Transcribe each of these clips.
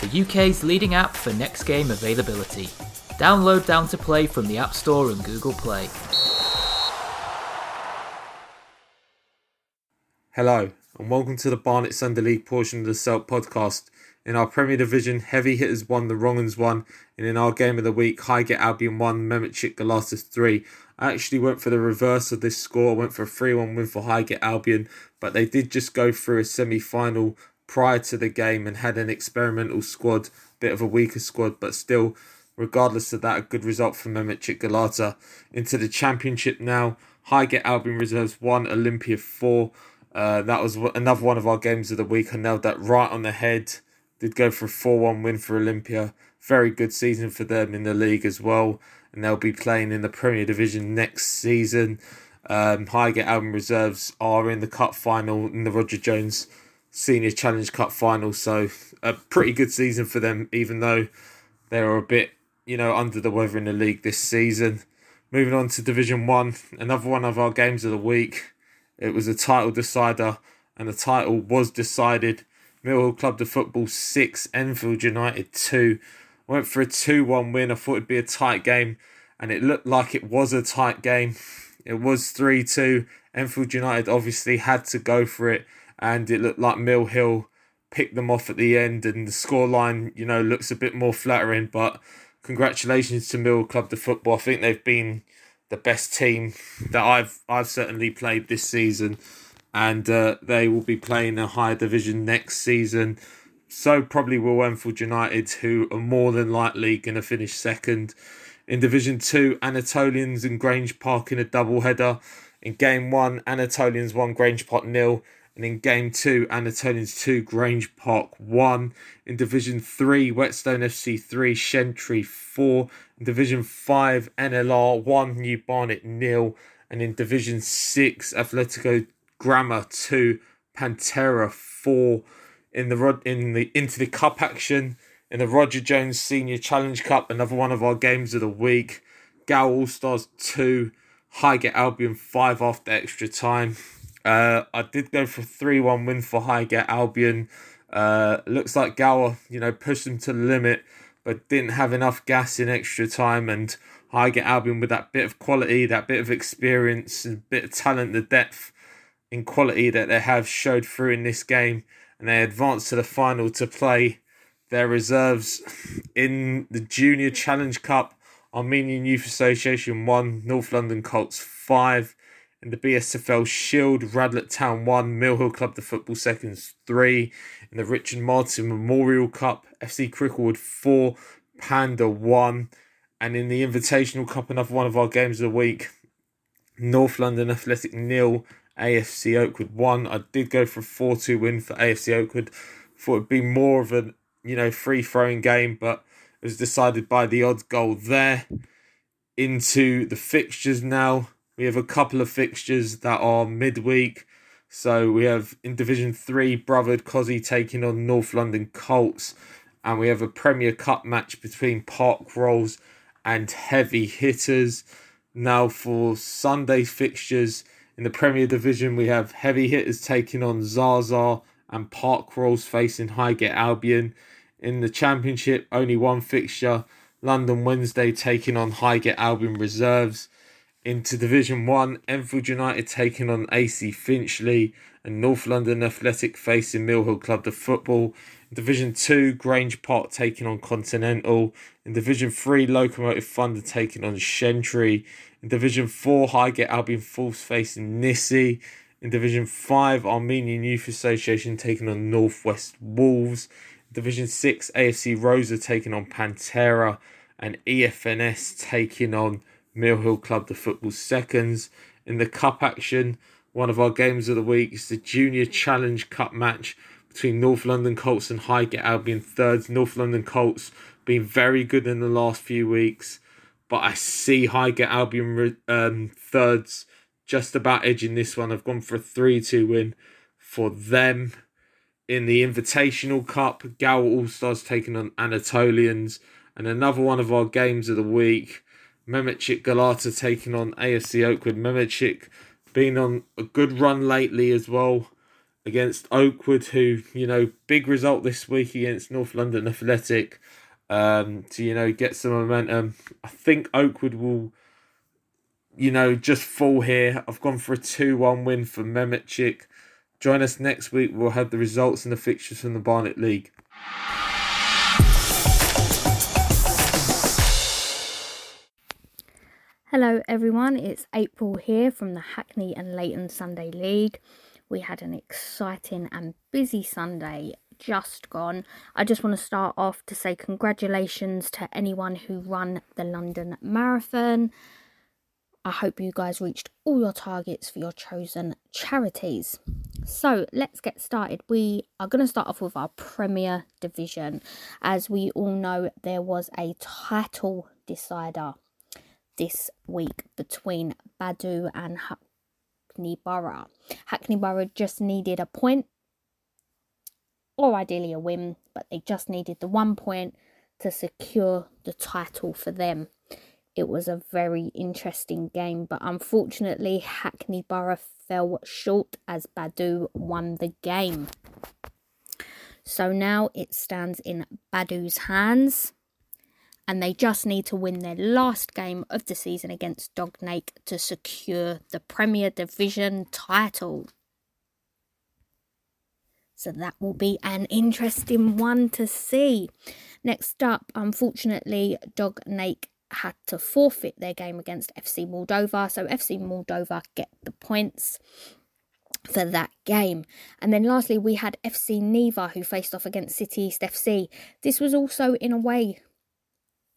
the UK's leading app for next game availability. Download Down to Play from the App Store and Google Play. Hello, and welcome to the Barnet Sunday League portion of the Selk podcast. In our Premier Division, Heavy Hitters won, the Wrong Uns won, and in our game of the week, Highgate Albion won, Mehmetchik Galatas 3. I actually went for the reverse of this score. I went for a 3 1 win for Highgate Albion, but they did just go through a semi final prior to the game and had an experimental squad, bit of a weaker squad, but still, regardless of that, a good result for Mehmetchik Galata. Into the Championship now, Highgate Albion Reserves 1, Olympia 4. Uh, that was another one of our games of the week. I nailed that right on the head. Did go for a 4 1 win for Olympia. Very good season for them in the league as well. And they'll be playing in the Premier Division next season. Um, Highgate Albion Reserves are in the cup final in the Roger Jones Senior Challenge Cup final. So a pretty good season for them, even though they are a bit, you know, under the weather in the league this season. Moving on to Division One, another one of our games of the week. It was a title decider, and the title was decided. Mill Hill Club de Football six, Enfield United two. Went for a two-one win. I thought it'd be a tight game, and it looked like it was a tight game. It was three-two. Enfield United obviously had to go for it and it looked like Mill Hill picked them off at the end, and the scoreline, you know, looks a bit more flattering. But congratulations to Mill Club de Football. I think they've been the best team that I've I've certainly played this season, and uh, they will be playing a higher division next season. So probably will Enfield United, who are more than likely going to finish second in Division Two. Anatolians and Grange Park in a double header. In Game One, Anatolians won Grange Park nil and in game two, Anatolians 2, Grange Park 1. In Division 3, Whetstone FC 3, Shentry 4. In Division 5, NLR 1, New Barnet nil. And in Division 6, Atletico Grammar 2, Pantera 4. In the in the into the cup action in the Roger Jones Senior Challenge Cup, another one of our games of the week. Gower All Stars 2, Highgate Albion 5 after extra time. Uh, I did go for three one win for Highgate Albion. Uh, looks like Gower, you know, pushed them to the limit, but didn't have enough gas in extra time. And Highgate Albion, with that bit of quality, that bit of experience, and bit of talent, the depth in quality that they have showed through in this game, and they advanced to the final to play their reserves in the Junior Challenge Cup. Armenian Youth Association one, North London Colts five in the BSFL Shield, Radlett Town 1, Mill Hill Club de Football Seconds 3. In the Richard Martin Memorial Cup, FC Cricklewood 4, Panda 1. And in the Invitational Cup, another one of our games of the week, North London Athletic nil, AFC Oakwood 1. I did go for a 4 2 win for AFC Oakwood. Thought it'd be more of a you know free throwing game, but it was decided by the odd goal there. Into the fixtures now. We have a couple of fixtures that are midweek. So we have in Division 3, Brotherhood Cosy taking on North London Colts. And we have a Premier Cup match between Park Rolls and Heavy Hitters. Now for Sunday fixtures in the Premier Division, we have Heavy Hitters taking on Zaza and Park Rolls facing Highgate Albion. In the Championship, only one fixture. London Wednesday taking on Highgate Albion Reserves. Into Division 1, Enfield United taking on AC Finchley and North London Athletic facing Mill Hill Club de Football. In Division 2, Grange Park taking on Continental. In Division 3, Locomotive Thunder taking on Shentry. In Division 4, Highgate Albion Falls facing Nissi. In Division 5, Armenian Youth Association taking on Northwest Wolves. In Division 6, AFC Rosa taking on Pantera. And EFNS taking on Mill Hill Club de football seconds. In the cup action, one of our games of the week is the Junior Challenge Cup match between North London Colts and Highgate Albion thirds. North London Colts been very good in the last few weeks, but I see Highgate Albion um, thirds just about edging this one. I've gone for a 3 2 win for them. In the Invitational Cup, Gower All Stars taking on Anatolians. And another one of our games of the week, Mehmetchik Galata taking on AFC Oakwood. Mehmetchik been on a good run lately as well against Oakwood, who, you know, big result this week against North London Athletic um, to, you know, get some momentum. I think Oakwood will, you know, just fall here. I've gone for a 2 1 win for Mehmetchik. Join us next week. We'll have the results and the fixtures from the Barnet League. Hello everyone, it's April here from the Hackney and Leyton Sunday League. We had an exciting and busy Sunday just gone. I just want to start off to say congratulations to anyone who run the London Marathon. I hope you guys reached all your targets for your chosen charities. So let's get started. We are going to start off with our Premier Division. As we all know, there was a title decider this week between Badu and Hackney Borough. Hackney Borough just needed a point or ideally a win, but they just needed the one point to secure the title for them. It was a very interesting game, but unfortunately, Hackney Borough fell short as Badu won the game. So now it stands in Badu's hands, and they just need to win their last game of the season against Dognake to secure the Premier Division title. So that will be an interesting one to see. Next up, unfortunately, Dognake had to forfeit their game against FC Moldova. So FC Moldova get the points for that game. And then lastly, we had FC Neva who faced off against City East FC. This was also, in a way,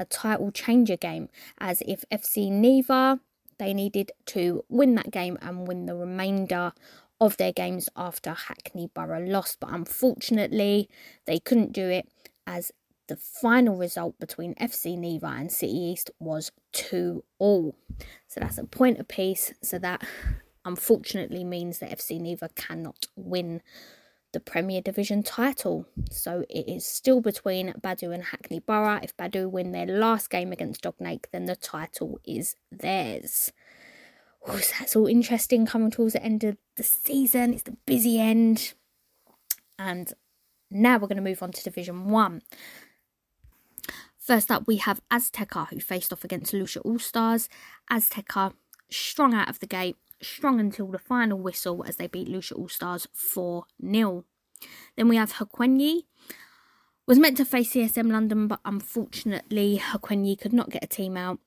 a title changer game, as if FC Neva they needed to win that game and win the remainder of their games after Hackney Borough lost, but unfortunately they couldn't do it as the final result between FC Neva and City East was 2 all. So that's a point apiece. So that unfortunately means that FC Neva cannot win the Premier Division title. So it is still between Badu and Hackney Borough. If Badu win their last game against Dognake, then the title is theirs. Oh, so that's all interesting coming towards the end of the season. It's the busy end. And now we're going to move on to Division 1. First up, we have Azteca, who faced off against Lucia All Stars. Azteca strong out of the gate, strong until the final whistle as they beat Lucia All Stars 4 0. Then we have Hukwenyi. Was meant to face CSM London, but unfortunately, Hukwenyi could not get a team out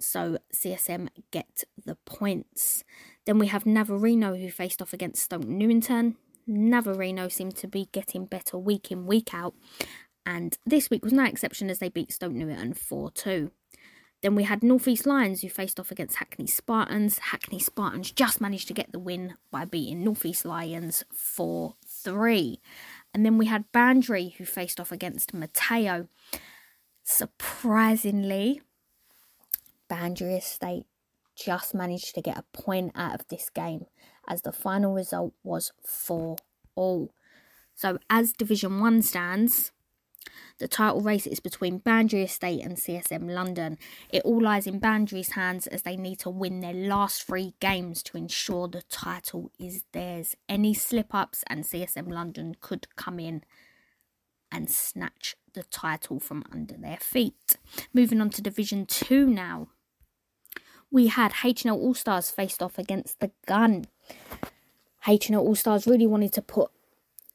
so CSM get the points. Then we have Navarino who faced off against Stoke Newington. Navarino seemed to be getting better week in, week out, and this week was no exception as they beat Stoke Newington 4 2. Then we had Northeast Lions who faced off against Hackney Spartans. Hackney Spartans just managed to get the win by beating Northeast Lions 4 3. And then we had Boundary who faced off against Mateo. Surprisingly, Boundary Estate just managed to get a point out of this game as the final result was 4 all. So, as Division 1 stands, the title race is between Boundary Estate and CSM London. It all lies in Boundary's hands as they need to win their last three games to ensure the title is theirs. Any slip ups and CSM London could come in and snatch the title from under their feet. Moving on to Division 2 now we had HNL All Stars faced off against the gun. HNL All Stars really wanted to put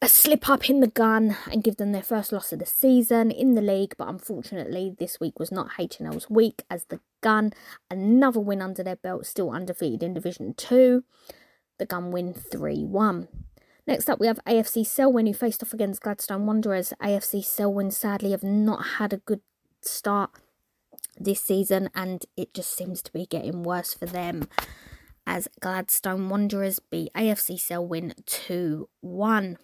a slip up in the gun and give them their first loss of the season in the league, but unfortunately, this week was not HNL's week as the gun, another win under their belt, still undefeated in Division 2. The gun win 3 1. Next up, we have AFC Selwyn who faced off against Gladstone Wanderers. AFC Selwyn sadly have not had a good start this season, and it just seems to be getting worse for them as Gladstone Wanderers beat AFC Selwyn 2 1.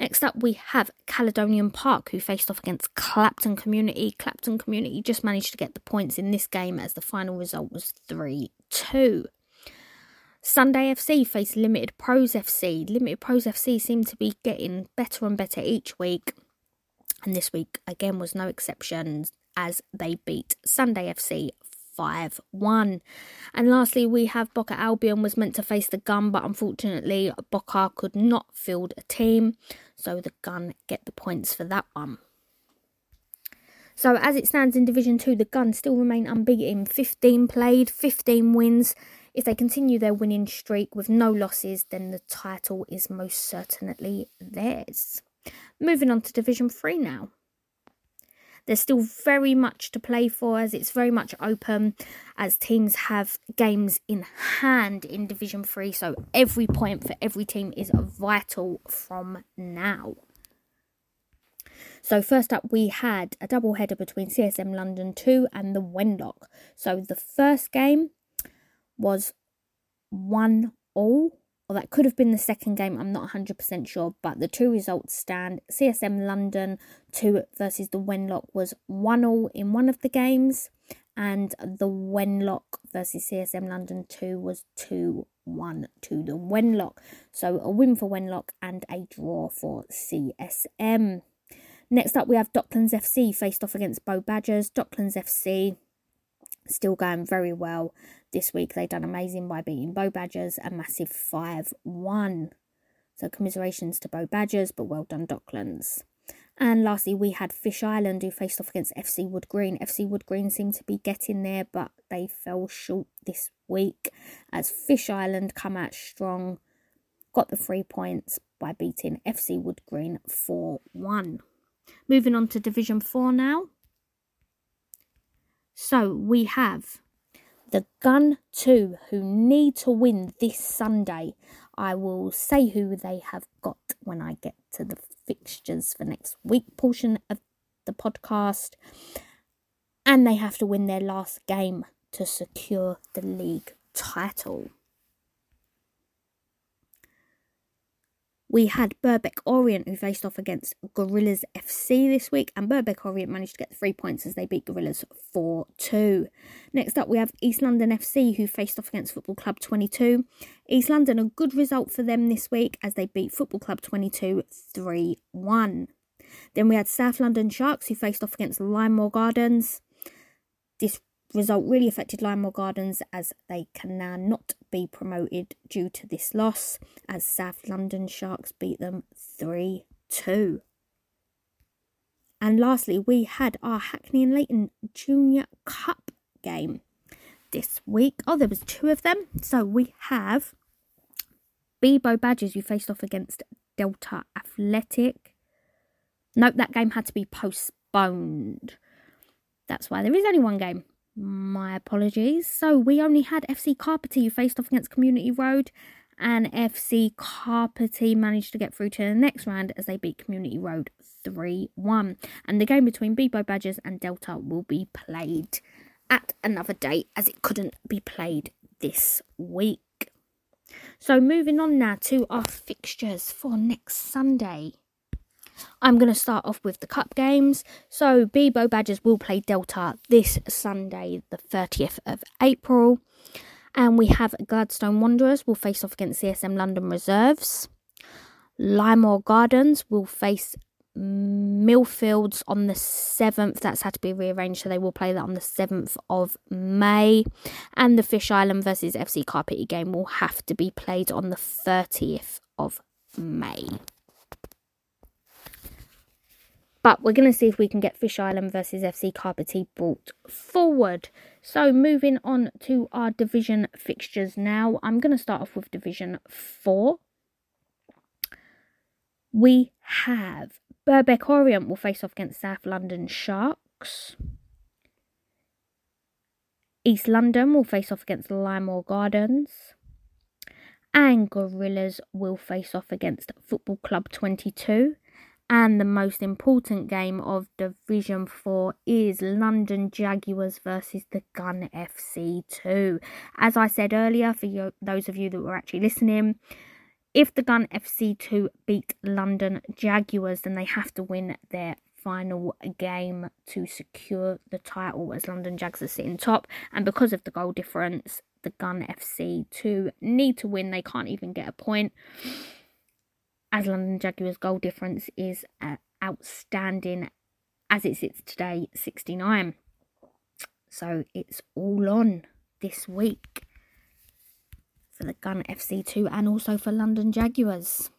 Next up, we have Caledonian Park, who faced off against Clapton Community. Clapton Community just managed to get the points in this game as the final result was 3 2. Sunday FC faced Limited Pros FC. Limited Pros FC seemed to be getting better and better each week, and this week again was no exception as they beat Sunday FC 5 1. And lastly, we have Boca Albion was meant to face the gun, but unfortunately, Boca could not field a team, so the gun get the points for that one. So as it stands in Division 2, the Gun still remain unbeaten. 15 played, 15 wins. If they continue their winning streak with no losses, then the title is most certainly theirs. Moving on to Division 3 now. There's still very much to play for as it's very much open as teams have games in hand in Division 3. So every point for every team is vital from now. So first up, we had a double header between CSM London 2 and the Wenlock. So the first game was 1 all, or that could have been the second game, I'm not 100% sure, but the two results stand. CSM London 2 versus the Wenlock was 1 all in one of the games, and the Wenlock versus CSM London 2 was 2 1 to the Wenlock. So a win for Wenlock and a draw for CSM. Next up, we have Docklands FC faced off against Bow Badgers. Docklands FC still going very well this week. They done amazing by beating Bow Badgers a massive 5 1. So, commiserations to Bow Badgers, but well done, Docklands. And lastly, we had Fish Island who faced off against FC Wood Green. FC Wood Green seemed to be getting there, but they fell short this week as Fish Island come out strong, got the three points by beating FC Wood Green 4 1. Moving on to Division 4 now. So we have the Gun 2 who need to win this Sunday. I will say who they have got when I get to the fixtures for next week portion of the podcast. And they have to win their last game to secure the league title. We had Birkbeck Orient who faced off against Gorillas FC this week, and Birkbeck Orient managed to get three points as they beat Gorillas 4 2. Next up, we have East London FC who faced off against Football Club 22. East London, a good result for them this week as they beat Football Club 22 3 1. Then we had South London Sharks who faced off against Lynemore Gardens. This result really affected Lynemore Gardens as they can now not be promoted due to this loss, as South London Sharks beat them 3 2. And lastly, we had our Hackney and Leyton Junior Cup game this week. Oh, there was two of them. So we have Bebo Badgers who faced off against Delta Athletic. Nope, that game had to be postponed. That's why there is only one game. My apologies. So we only had FC Carpety who faced off against Community Road, and FC Carpety managed to get through to the next round as they beat Community Road 3 1. And the game between Bebo Badgers and Delta will be played at another date as it couldn't be played this week. So, moving on now to our fixtures for next Sunday. I'm going to start off with the cup games. So, Bebo Badgers will play Delta this Sunday, the 30th of April. And we have Gladstone Wanderers will face off against CSM London Reserves. Lynemore Gardens will face Millfields on the 7th. That's had to be rearranged, so they will play that on the 7th of May. And the Fish Island versus FC Carpety game will have to be played on the 30th of May. But we're going to see if we can get Fish Island versus FC Carpety brought forward. So moving on to our division fixtures now. I'm going to start off with Division 4. We have Birkbeck Orient will face off against South London Sharks. East London will face off against Lynemore Gardens. And Gorillas will face off against Football Club 22. And the most important game of Division 4 is London Jaguars versus the Gun FC 2. As I said earlier, for you, those of you that were actually listening, If the Gun FC2 beat London Jaguars, then they have to win their final game to secure the title as London Jags are sitting top. And because of the goal difference, the Gun FC2 need to win. They can't even get a point. As London Jaguars' goal difference is uh, outstanding as it sits today, 69. So it's all on this week for the Gun FC2 and also for London Jaguars.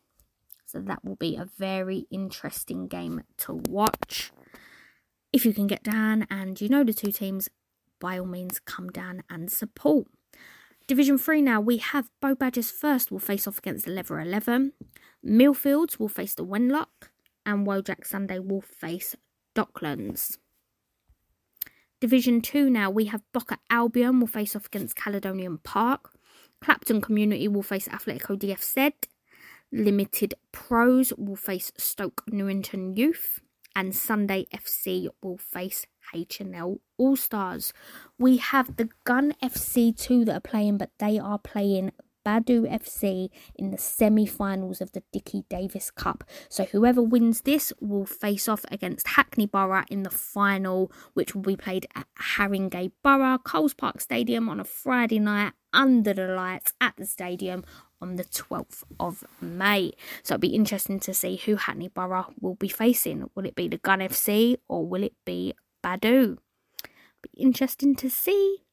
So that will be a very interesting game to watch. If you can get down and you know the two teams, by all means come down and support. Division 3 now, we have Bow Badgers first will face off against the Lever 11. Millfields will face the Wenlock. And Wojak Sunday will face Docklands. Division 2 now, we have Boca Albion will face off against Caledonian Park. Clapton Community will face Atletico DFZ. Limited Pros will face Stoke Newington Youth. And Sunday FC will face HNL All Stars. We have the Gun FC 2 that are playing, but they are playing Badu FC in the semi finals of the Dickie Davis Cup. So, whoever wins this will face off against Hackney Borough in the final, which will be played at Haringey Borough, Coles Park Stadium on a Friday night under the lights at the stadium on the 12th of May. So, it'll be interesting to see who Hackney Borough will be facing. Will it be the Gun FC or will it be Badu? Be interesting to see.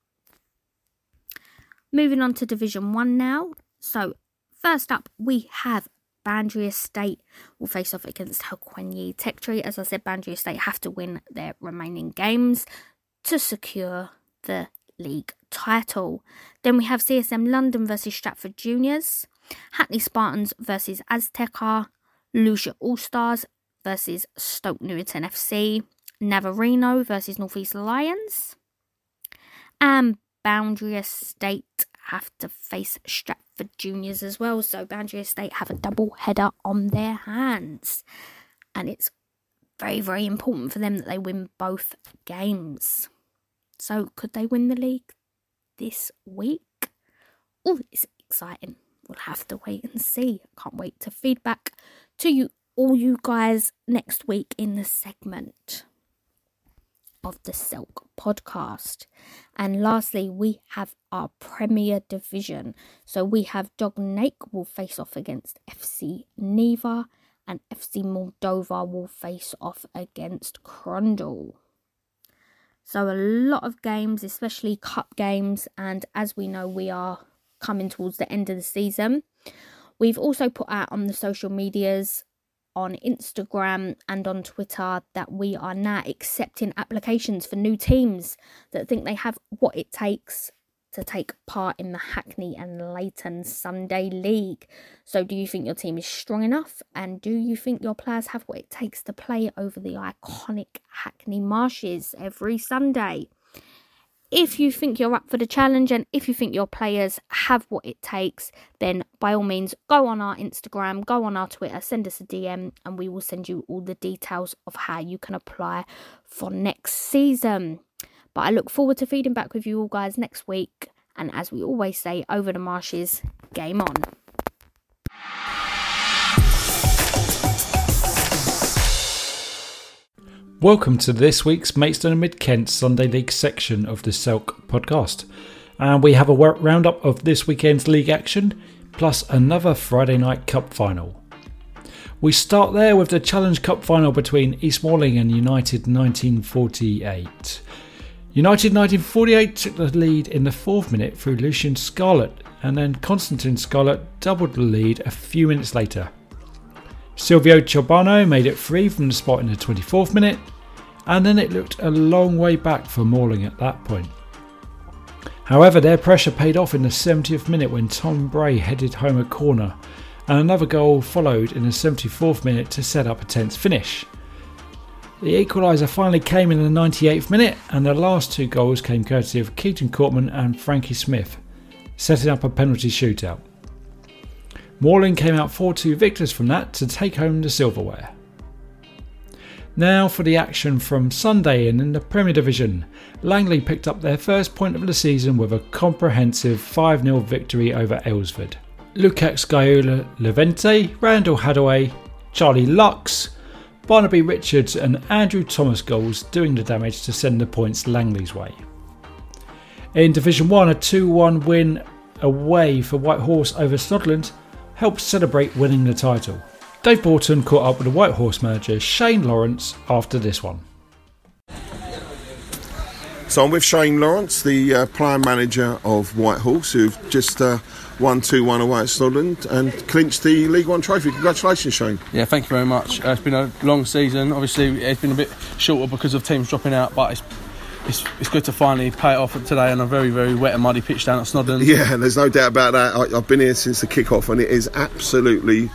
Moving on to Division 1 now. So, first up, we have Boundary Estate will face off against Hokwenyi Tech Tree. As I said, Boundary Estate have to win their remaining games to secure the league title. Then we have CSM London versus Stratford Juniors, Hackney Spartans versus Azteca, Lucia All Stars versus Stoke Newington FC, Navarino versus Northeast Lions, and Boundary Estate have to face Stratford Juniors as well. So Boundary Estate have a double header on their hands. And it's very, very important for them that they win both games. So could they win the league this week? Oh, it's exciting. We'll have to wait and see. Can't wait to feedback to you all you guys next week in the segment of the Silk podcast. And lastly, we have our Premier Division. So we have Dognake will face off against FC Neva, and FC Moldova will face off against Crondall. So a lot of games, especially cup games, and as we know, we are coming towards the end of the season. We've also put out on the social medias on Instagram and on Twitter that we are now accepting applications for new teams that think they have what it takes to take part in the Hackney and Leyton Sunday League. So, do you think your team is strong enough? And do you think your players have what it takes to play over the iconic Hackney Marshes every Sunday? If you think you're up for the challenge and if you think your players have what it takes, then by all means go on our Instagram, go on our Twitter, send us a DM, and we will send you all the details of how you can apply for next season. But I look forward to feeding back with you all guys next week. And as we always say, over the marshes, game on. Welcome to this week's Maidstone and Mid Kent Sunday League section of the Selk podcast. And we have a roundup of this weekend's league action, plus another Friday night cup final. We start there with the Challenge Cup final between East Malling and United 1948. United 1948 took the lead in the fourth minute through Lucian Scarlett, and then Constantine Scarlett doubled the lead a few minutes later. Silvio Chobano made it free from the spot in the 24th minute, and then it looked a long way back for Malling at that point. However, their pressure paid off in the 70th minute when Tom Bray headed home a corner, and another goal followed in the 74th minute to set up a tense finish. The equaliser finally came in the 98th minute, and the last two goals came courtesy of Keaton Courtman and Frankie Smith, setting up a penalty shootout. Malling came out 4 2 victors from that to take home the silverware. Now for the action from Sunday and in the Premier Division. Langley picked up their first point of the season with a comprehensive 5 0 victory over Aylesford. Lukacs Gaiola Levente, Randall Hadaway, Charlie Lux, Barnaby Richards, and Andrew Thomas goals doing the damage to send the points Langley's way. In Division 1, a 2 1 win away for White Horse over Snodland helped celebrate winning the title. Dave Borton caught up with the White Horse manager Shane Lawrence after this one. So I'm with Shane Lawrence, the uh, player manager of White Horse, who've just uh, won 2 1 away at Snodland and clinched the League One trophy. Congratulations, Shane. Yeah, thank you very much. Uh, it's been a long season. Obviously, it's been a bit shorter because of teams dropping out, but it's it's, it's good to finally pay it off today on a very, very wet and muddy pitch down at Snodland. Yeah, there's no doubt about that. I, have been here since the kick-off and it is absolutely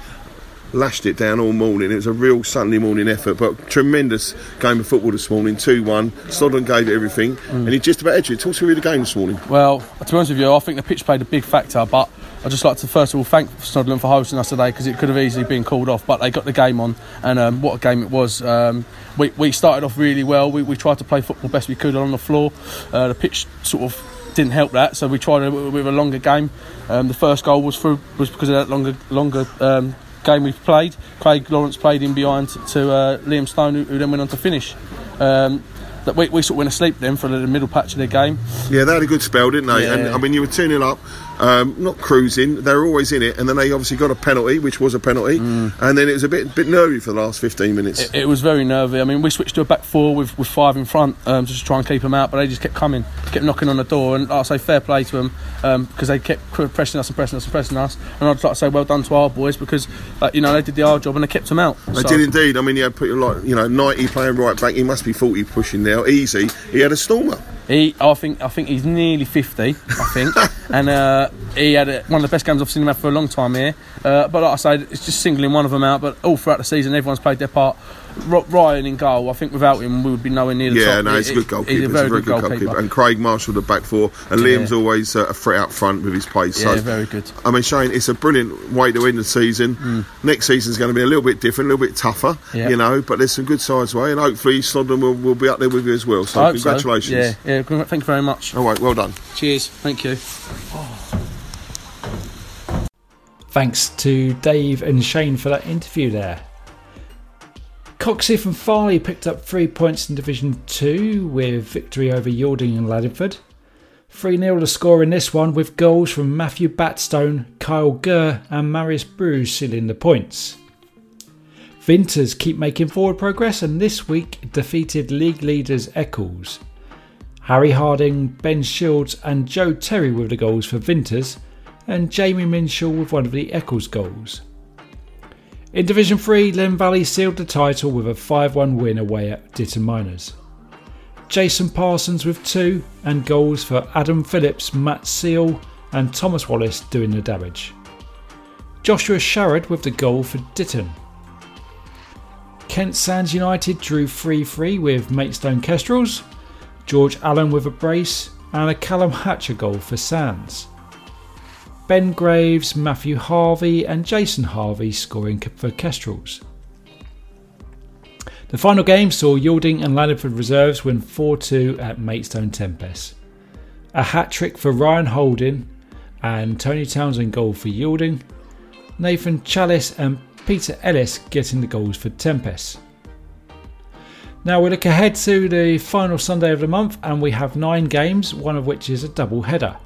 lashed it down all morning. It was a real Sunday morning effort, but tremendous game of football this morning. 2 1. Snodland gave it everything, mm. and he just about edged it. Talk to me the game this morning. Well, to be honest with you, I think the pitch played a big factor, but I'd just like to first of all thank Snodland for hosting us today because it could have easily been called off, but they got the game on, and um, what a game it was. Um, we, we started off really well. We, we tried to play football best we could on the floor. Uh, the pitch sort of didn't help that, so we tried with a longer game. Um, the first goal was through was because of that longer longer um, game we played. Craig Lawrence played in behind to uh, Liam Stone, who, who, then went on to finish. Um, that we, we sort of went asleep then for the middle patch of the game. Yeah, they had a good spell, didn't they? Yeah. And I mean, you were 2 0 up um, not cruising. They were always in it, and then they obviously got a penalty, which was a penalty, mm. and then it was a bit bit nervy for the last 15 minutes. It, it was very nervy. I mean, we switched to a back four with, with five in front um, just to try and keep them out, but they just kept coming, kept knocking on the door, and I'll say fair play to them because um, they kept pressing us and pressing us and pressing us, and I'd like to say well done to our boys because uh, you know they did the hard job and they kept them out. They so. did indeed. I mean, you had put like you know 90 playing right back. He must be 40 pushing now, easy. He had a stormer. He, I think, I think he's nearly fifty. I think, and uh, he had one of the best games I've seen him have for a long time here. Uh, but like I say, it's just singling one of them out. But all throughout the season, everyone's played their part. Ryan in goal. I think without him, we would be nowhere near the yeah, top. Yeah, no, he's a good goalkeeper. He's a very, he's a very good, good goalkeeper. goalkeeper. And Craig Marshall, the back four. And yeah. Liam's always uh, a threat out front with his pace. Yeah, so, very good. I mean, Shane, it's a brilliant way to end the season. Mm. Next season's going to be a little bit different, a little bit tougher, yeah. you know, but there's some good sides way. And hopefully, Snodland will, will be up there with you as well. So, congratulations. So. Yeah, yeah, thank you very much. All right, well done. Cheers. Thank you. Oh. Thanks to Dave and Shane for that interview there. Coxey and Farley picked up three points in Division 2 with victory over Yalding and Laddingford. 3 0 the score in this one with goals from Matthew Batstone, Kyle Gurr, and Marius Bruce sealing the points. Vinters keep making forward progress and this week defeated league leaders Eccles. Harry Harding, Ben Shields, and Joe Terry with the goals for Vinters, and Jamie Minshaw with one of the Eccles goals. In Division 3, Len Valley sealed the title with a 5 1 win away at Ditton Miners. Jason Parsons with two, and goals for Adam Phillips, Matt Seal, and Thomas Wallace doing the damage. Joshua Sharrod with the goal for Ditton. Kent Sands United drew 3 3 with Maidstone Kestrels, George Allen with a brace, and a Callum Hatcher goal for Sands. Ben Graves, Matthew Harvey, and Jason Harvey scoring for Kestrels. The final game saw Yalding and Laddingford Reserves win 4 2 at Maidstone Tempest. A hat trick for Ryan Holding and Tony Townsend goal for Yalding, Nathan Chalice and Peter Ellis getting the goals for Tempest. Now we look ahead to the final Sunday of the month and we have nine games, one of which is a double header.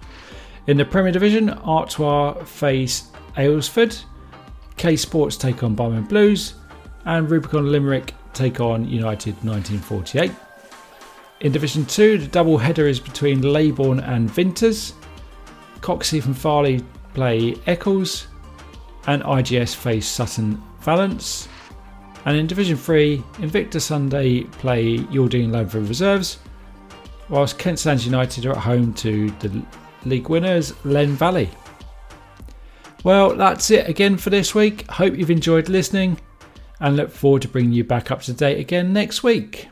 In the Premier Division, Artois face Aylesford, K Sports take on Barmen Blues, and Rubicon Limerick take on United 1948. In Division 2, the double header is between Leybourne and Vinters. Coxey and Farley play Eccles, and IGS face Sutton Valence. And in Division 3, Invicta Sunday play Yalding and Reserves, whilst Kent Sands United are at home to the league winners, Len Valley. Well, that's it again for this week. Hope you've enjoyed listening and look forward to bringing you back up to date again next week.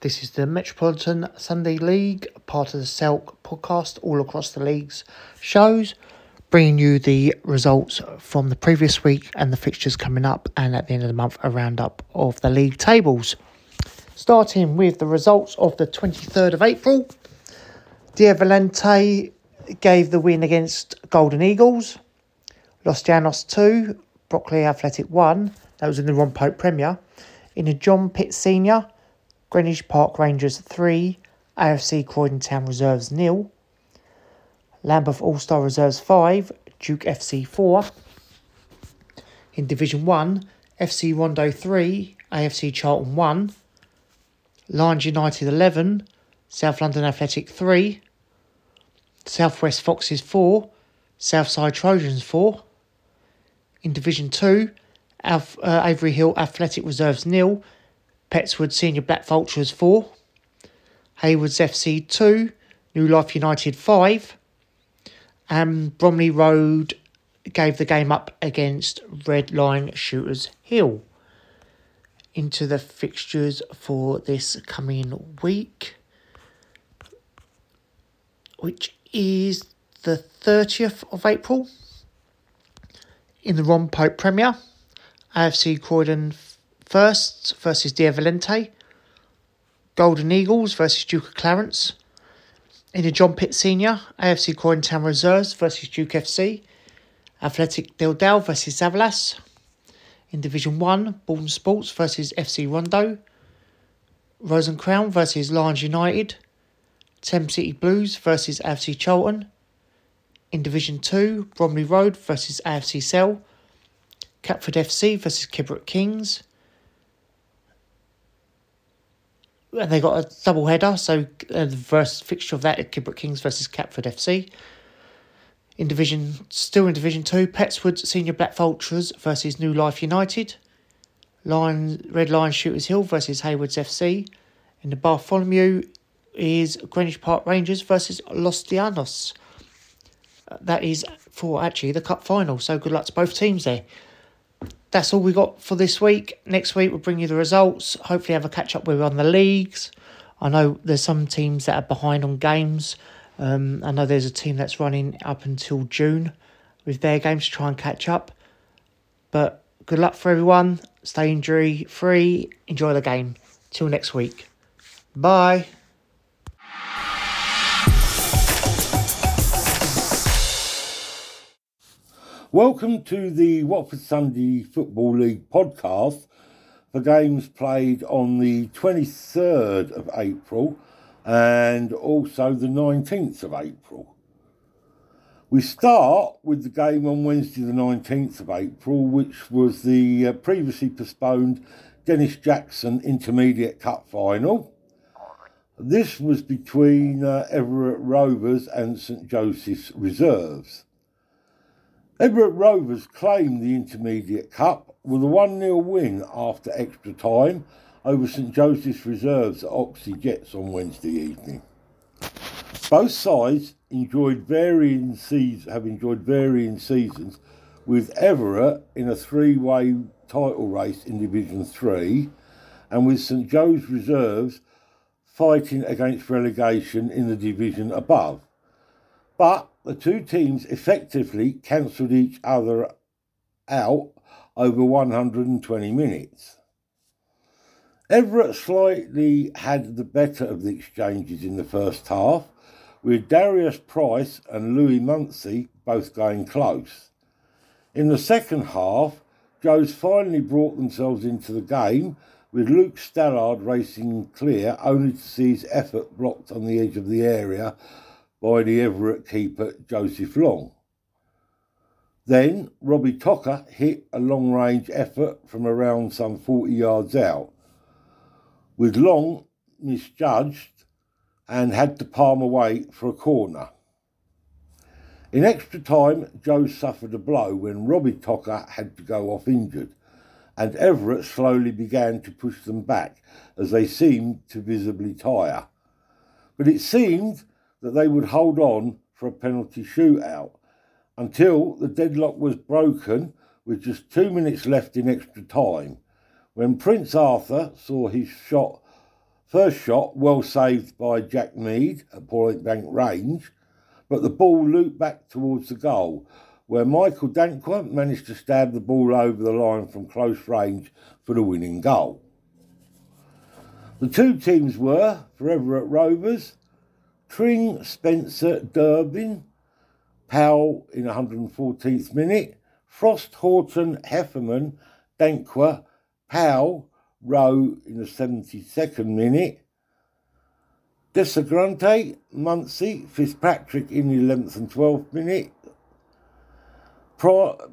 This is the Metropolitan Sunday League, part of the Selk podcast, all across the league's shows bringing you the results from the previous week and the fixtures coming up, and at the end of the month, a roundup of the league tables. Starting with the results of the 23rd of April. Dia Valente gave the win against Golden Eagles. Los Llanos 2, Brockley Athletic 1. That was in the Ron Pope Premier. In a John Pitt Senior, Greenwich Park Rangers 3, AFC Croydon Town Reserves nil. Lambeth All Star Reserves 5, Duke FC 4. In Division 1, FC Rondo 3, AFC Charlton 1. Lions United 11, South London Athletic 3. Southwest Foxes 4, Southside Trojans 4. In Division 2, Alf, uh, Avery Hill Athletic Reserves nil, Pettswood Senior Black Vultures 4. Haywards FC 2, New Life United 5. And Bromley Road gave the game up against Red Line Shooters Hill. Into the fixtures for this coming week, which is the 30th of April in the Ron Pope Premier. AFC Croydon first versus Dia Valente. Golden Eagles versus Duke of Clarence. In the John Pitt Senior, AFC Croydon Town Reserves versus Duke FC. Athletic Dildale versus Zavalas. In Division 1, Baldon Sports versus FC Rondo. Rose and Crown versus Lions United. Thames City Blues versus AFC Charlton. In Division 2, Bromley Road versus AFC Cell. Catford FC versus Kidbrooke Kings. And they got a double header, so uh, the first fixture of that is Kidbrooke Kings versus Catford FC. In Division, still in Division 2, Pettswood Senior Black Vultures versus New Life United. Lion, Red Lion Shooters Hill versus Haywards FC. In the Bartholomew is Greenwich Park Rangers versus Los Llanos. Uh, that is for actually the cup final, so good luck to both teams there. That's all we got for this week. Next week we'll bring you the results. Hopefully have a catch up with on the leagues. I know there's some teams that are behind on games. Um, I know there's a team that's running up until June with their games to try and catch up. But good luck for everyone. Stay injury free. Enjoy the game. Till next week. Bye. Welcome to the Watford Sunday Football League podcast for games played on the 23rd of April and also the 19th of April. We start with the game on Wednesday, the 19th of April, which was the uh, previously postponed Dennis Jackson Intermediate Cup final. This was between uh, Everett Rovers and St Joseph's Reserves. Everett Rovers claimed the Intermediate Cup with a 1 0 win after extra time over St Joseph's Reserves at Oxhey Jets on Wednesday evening. Both sides enjoyed varying seasons, have enjoyed varying seasons, with Everett in a three-way title race in Division Three, and with St Joe's Reserves fighting against relegation in the division above. But the two teams effectively cancelled each other out over 120 minutes. Everett slightly had the better of the exchanges in the first half, with Darius Price and Louis Muncy both going close. In the second half, Joes finally brought themselves into the game, with Luke Stallard racing clear, only to see his effort blocked on the edge of the area by the Everett keeper Joseph Long. Then Robbie Tocker hit a long range effort from around some 40 yards out, with Long misjudged and had to palm away for a corner. In extra time, Joe suffered a blow when Robbie Tocker had to go off injured, and Everett slowly began to push them back as they seemed to visibly tire. But it seemed that they would hold on for a penalty shootout until the deadlock was broken with just two minutes left in extra time when Prince Arthur saw his shot, first shot well saved by Jack Mead at point blank range, but the ball looped back towards the goal where Michael Dankwa managed to stab the ball over the line from close range for the winning goal. The two teams were, for at Rovers, Tring Spencer Durbin, Powell in 114th minute, Frost Horton Hefferman, Dankwa, Powell, Rowe in the 72nd minute, Desagrante, Muncie, Fitzpatrick in the 11th and 12th minute,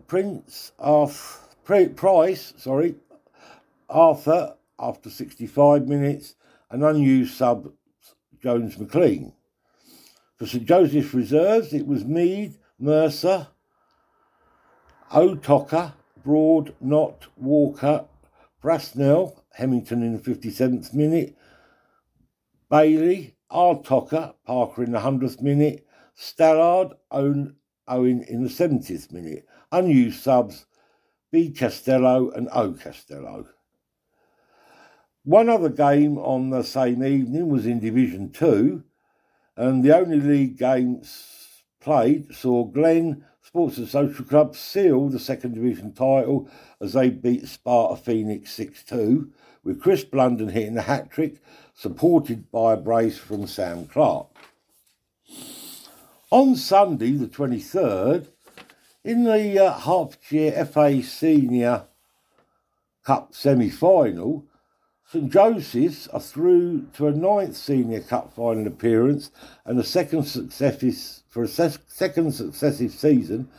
Prince Arthur, Price, sorry, Arthur after 65 minutes, an unused sub Jones McLean. For St Joseph's reserves, it was Mead, Mercer, O'Tocker, Broad, Knott, Walker, Brasnell, Hemington in the 57th minute, Bailey, Artocker, Parker in the 100th minute, Stallard, Owen in the 70th minute. Unused subs, B. Castello and O. Castello. One other game on the same evening was in Division 2, and the only league games played saw Glen Sports and Social Club seal the second division title as they beat Sparta Phoenix 6 2, with Chris Blunden hitting the hat trick, supported by a brace from Sam Clark. On Sunday, the 23rd, in the uh, Hertfordshire FA Senior Cup semi final, St Joseph's are through to a ninth Senior Cup final appearance and a second successive for a second successive season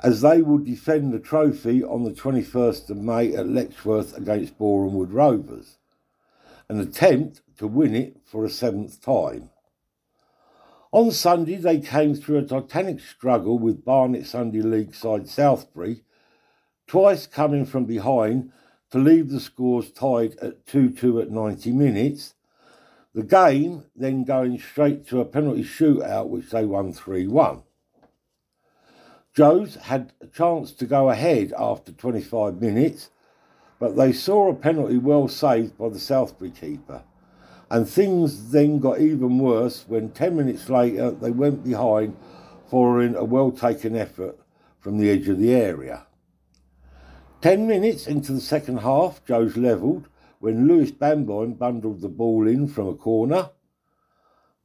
as they will defend the trophy on the 21st of May at Letchworth against Boreham Wood Rovers, an attempt to win it for a seventh time. On Sunday, they came through a titanic struggle with Barnet Sunday League side Southbury, twice coming from behind to leave the scores tied at 2 2 at 90 minutes. The game then going straight to a penalty shootout, which they won 3 1. Joes had a chance to go ahead after 25 minutes, but they saw a penalty well saved by the Southbury keeper. And things then got even worse when 10 minutes later they went behind following a well taken effort from the edge of the area. Ten minutes into the second half, Joe's levelled when Lewis Bamboyne bundled the ball in from a corner.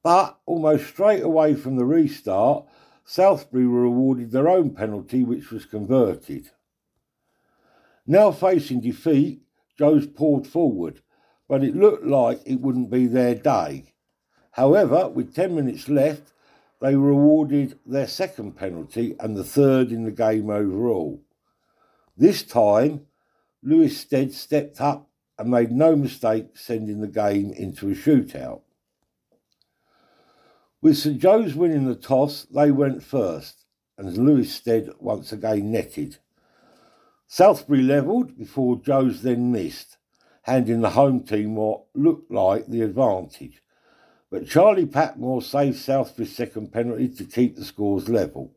But almost straight away from the restart, Southbury were awarded their own penalty, which was converted. Now facing defeat, Joe's poured forward, but it looked like it wouldn't be their day. However, with 10 minutes left, they were awarded their second penalty and the third in the game overall. This time, Lewis Stead stepped up and made no mistake sending the game into a shootout. With St Joe's winning the toss, they went first, and Lewis Stead once again netted. Southbury levelled before Joe's then missed, handing the home team what looked like the advantage. But Charlie Patmore saved Southbury's second penalty to keep the scores level.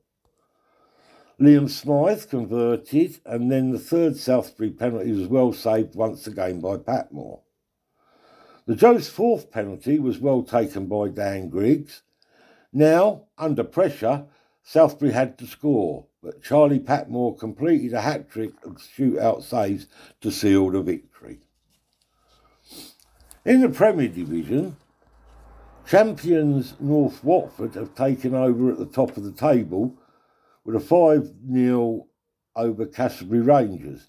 Liam Smythe converted, and then the third Southbury penalty was well saved once again by Patmore. The Joe's fourth penalty was well taken by Dan Griggs. Now, under pressure, Southbury had to score, but Charlie Patmore completed a hat trick of shootout saves to seal the victory. In the Premier Division, champions North Watford have taken over at the top of the table with a 5 0 over Canterbury Rangers.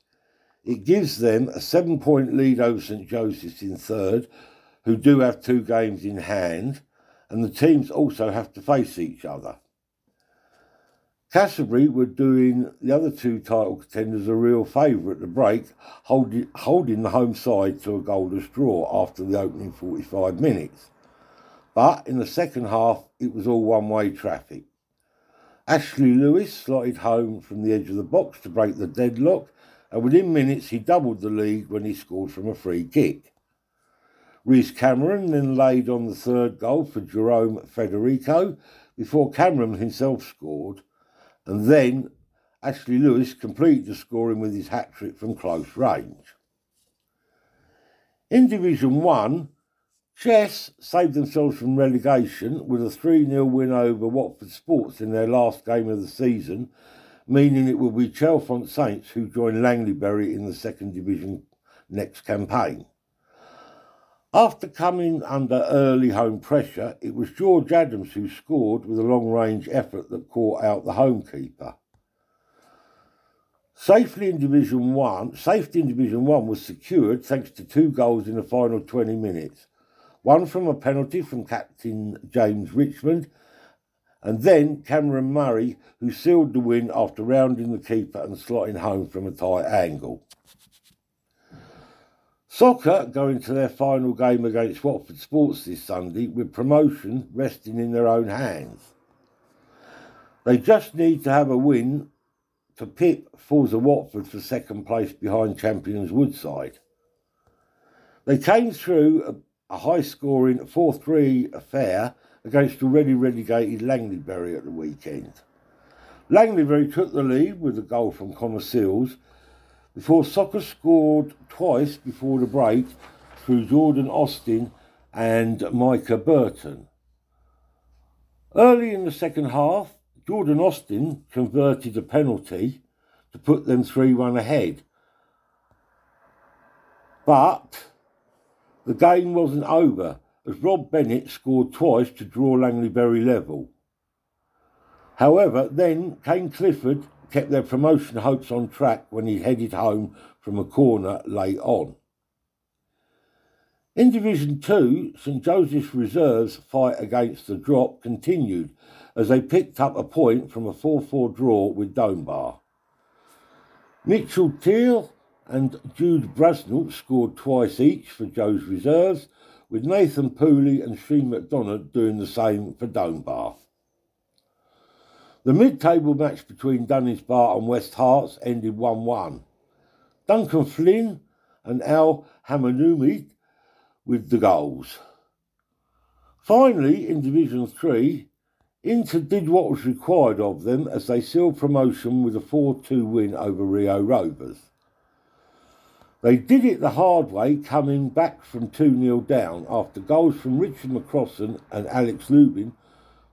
It gives them a seven point lead over St Joseph's in third, who do have two games in hand, and the teams also have to face each other. Canterbury were doing the other two title contenders a real favour at the break, holding, holding the home side to a goalless draw after the opening 45 minutes. But in the second half, it was all one way traffic. Ashley Lewis slotted home from the edge of the box to break the deadlock, and within minutes he doubled the lead when he scored from a free kick. Reese Cameron then laid on the third goal for Jerome Federico before Cameron himself scored, and then Ashley Lewis completed the scoring with his hat trick from close range. In Division 1, Chess saved themselves from relegation with a 3 0 win over Watford Sports in their last game of the season, meaning it will be Chalfont Saints who join Langleybury in the second division next campaign. After coming under early home pressure, it was George Adams who scored with a long range effort that caught out the home keeper. Safely in Division One, safety in Division One was secured thanks to two goals in the final 20 minutes. One from a penalty from captain James Richmond, and then Cameron Murray, who sealed the win after rounding the keeper and slotting home from a tight angle. Soccer going to their final game against Watford Sports this Sunday with promotion resting in their own hands. They just need to have a win to pip Forza Watford for second place behind champions Woodside. They came through a, high scoring 4 3 affair against already relegated Langleybury at the weekend. Langleybury took the lead with a goal from Connor Seals before Soccer scored twice before the break through Jordan Austin and Micah Burton. Early in the second half, Jordan Austin converted a penalty to put them 3 1 ahead. But the game wasn't over as Rob Bennett scored twice to draw Langleybury level. However, then Kane Clifford kept their promotion hopes on track when he headed home from a corner late on. In Division 2, St Joseph's Reserves' fight against the drop continued as they picked up a point from a 4 4 draw with Donebar. Mitchell Teal and Jude Brasnell scored twice each for Joe's Reserves, with Nathan Pooley and Shane McDonough doing the same for Donebar. The mid table match between Bar and West Herts ended 1 1. Duncan Flynn and Al Hamanumi with the goals. Finally, in Division 3, Inter did what was required of them as they sealed promotion with a 4 2 win over Rio Rovers. They did it the hard way, coming back from 2 0 down after goals from Richard McCrossan and Alex Lubin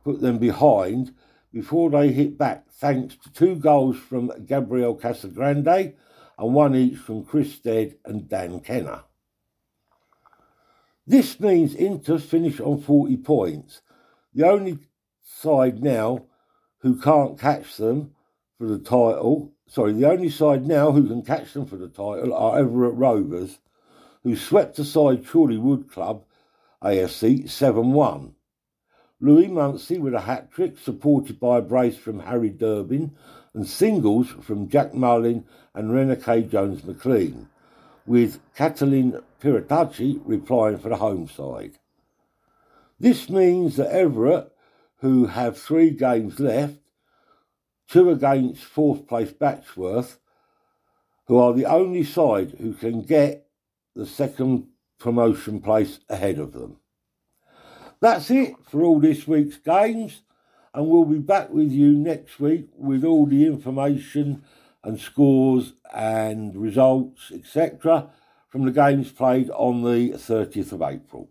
put them behind before they hit back, thanks to two goals from Gabriel Casagrande and one each from Chris Stead and Dan Kenner. This means Inter finish on 40 points. The only side now who can't catch them for the title. Sorry, the only side now who can catch them for the title are Everett Rovers, who swept aside Chorley Wood Club AFC 7 1. Louis Munsey with a hat trick, supported by a brace from Harry Durbin, and singles from Jack Mullin and Renike Jones McLean, with Catalin Piratacci replying for the home side. This means that Everett who have three games left, two against fourth place Batchworth, who are the only side who can get the second promotion place ahead of them. That's it for all this week's games, and we'll be back with you next week with all the information and scores and results, etc., from the games played on the 30th of April.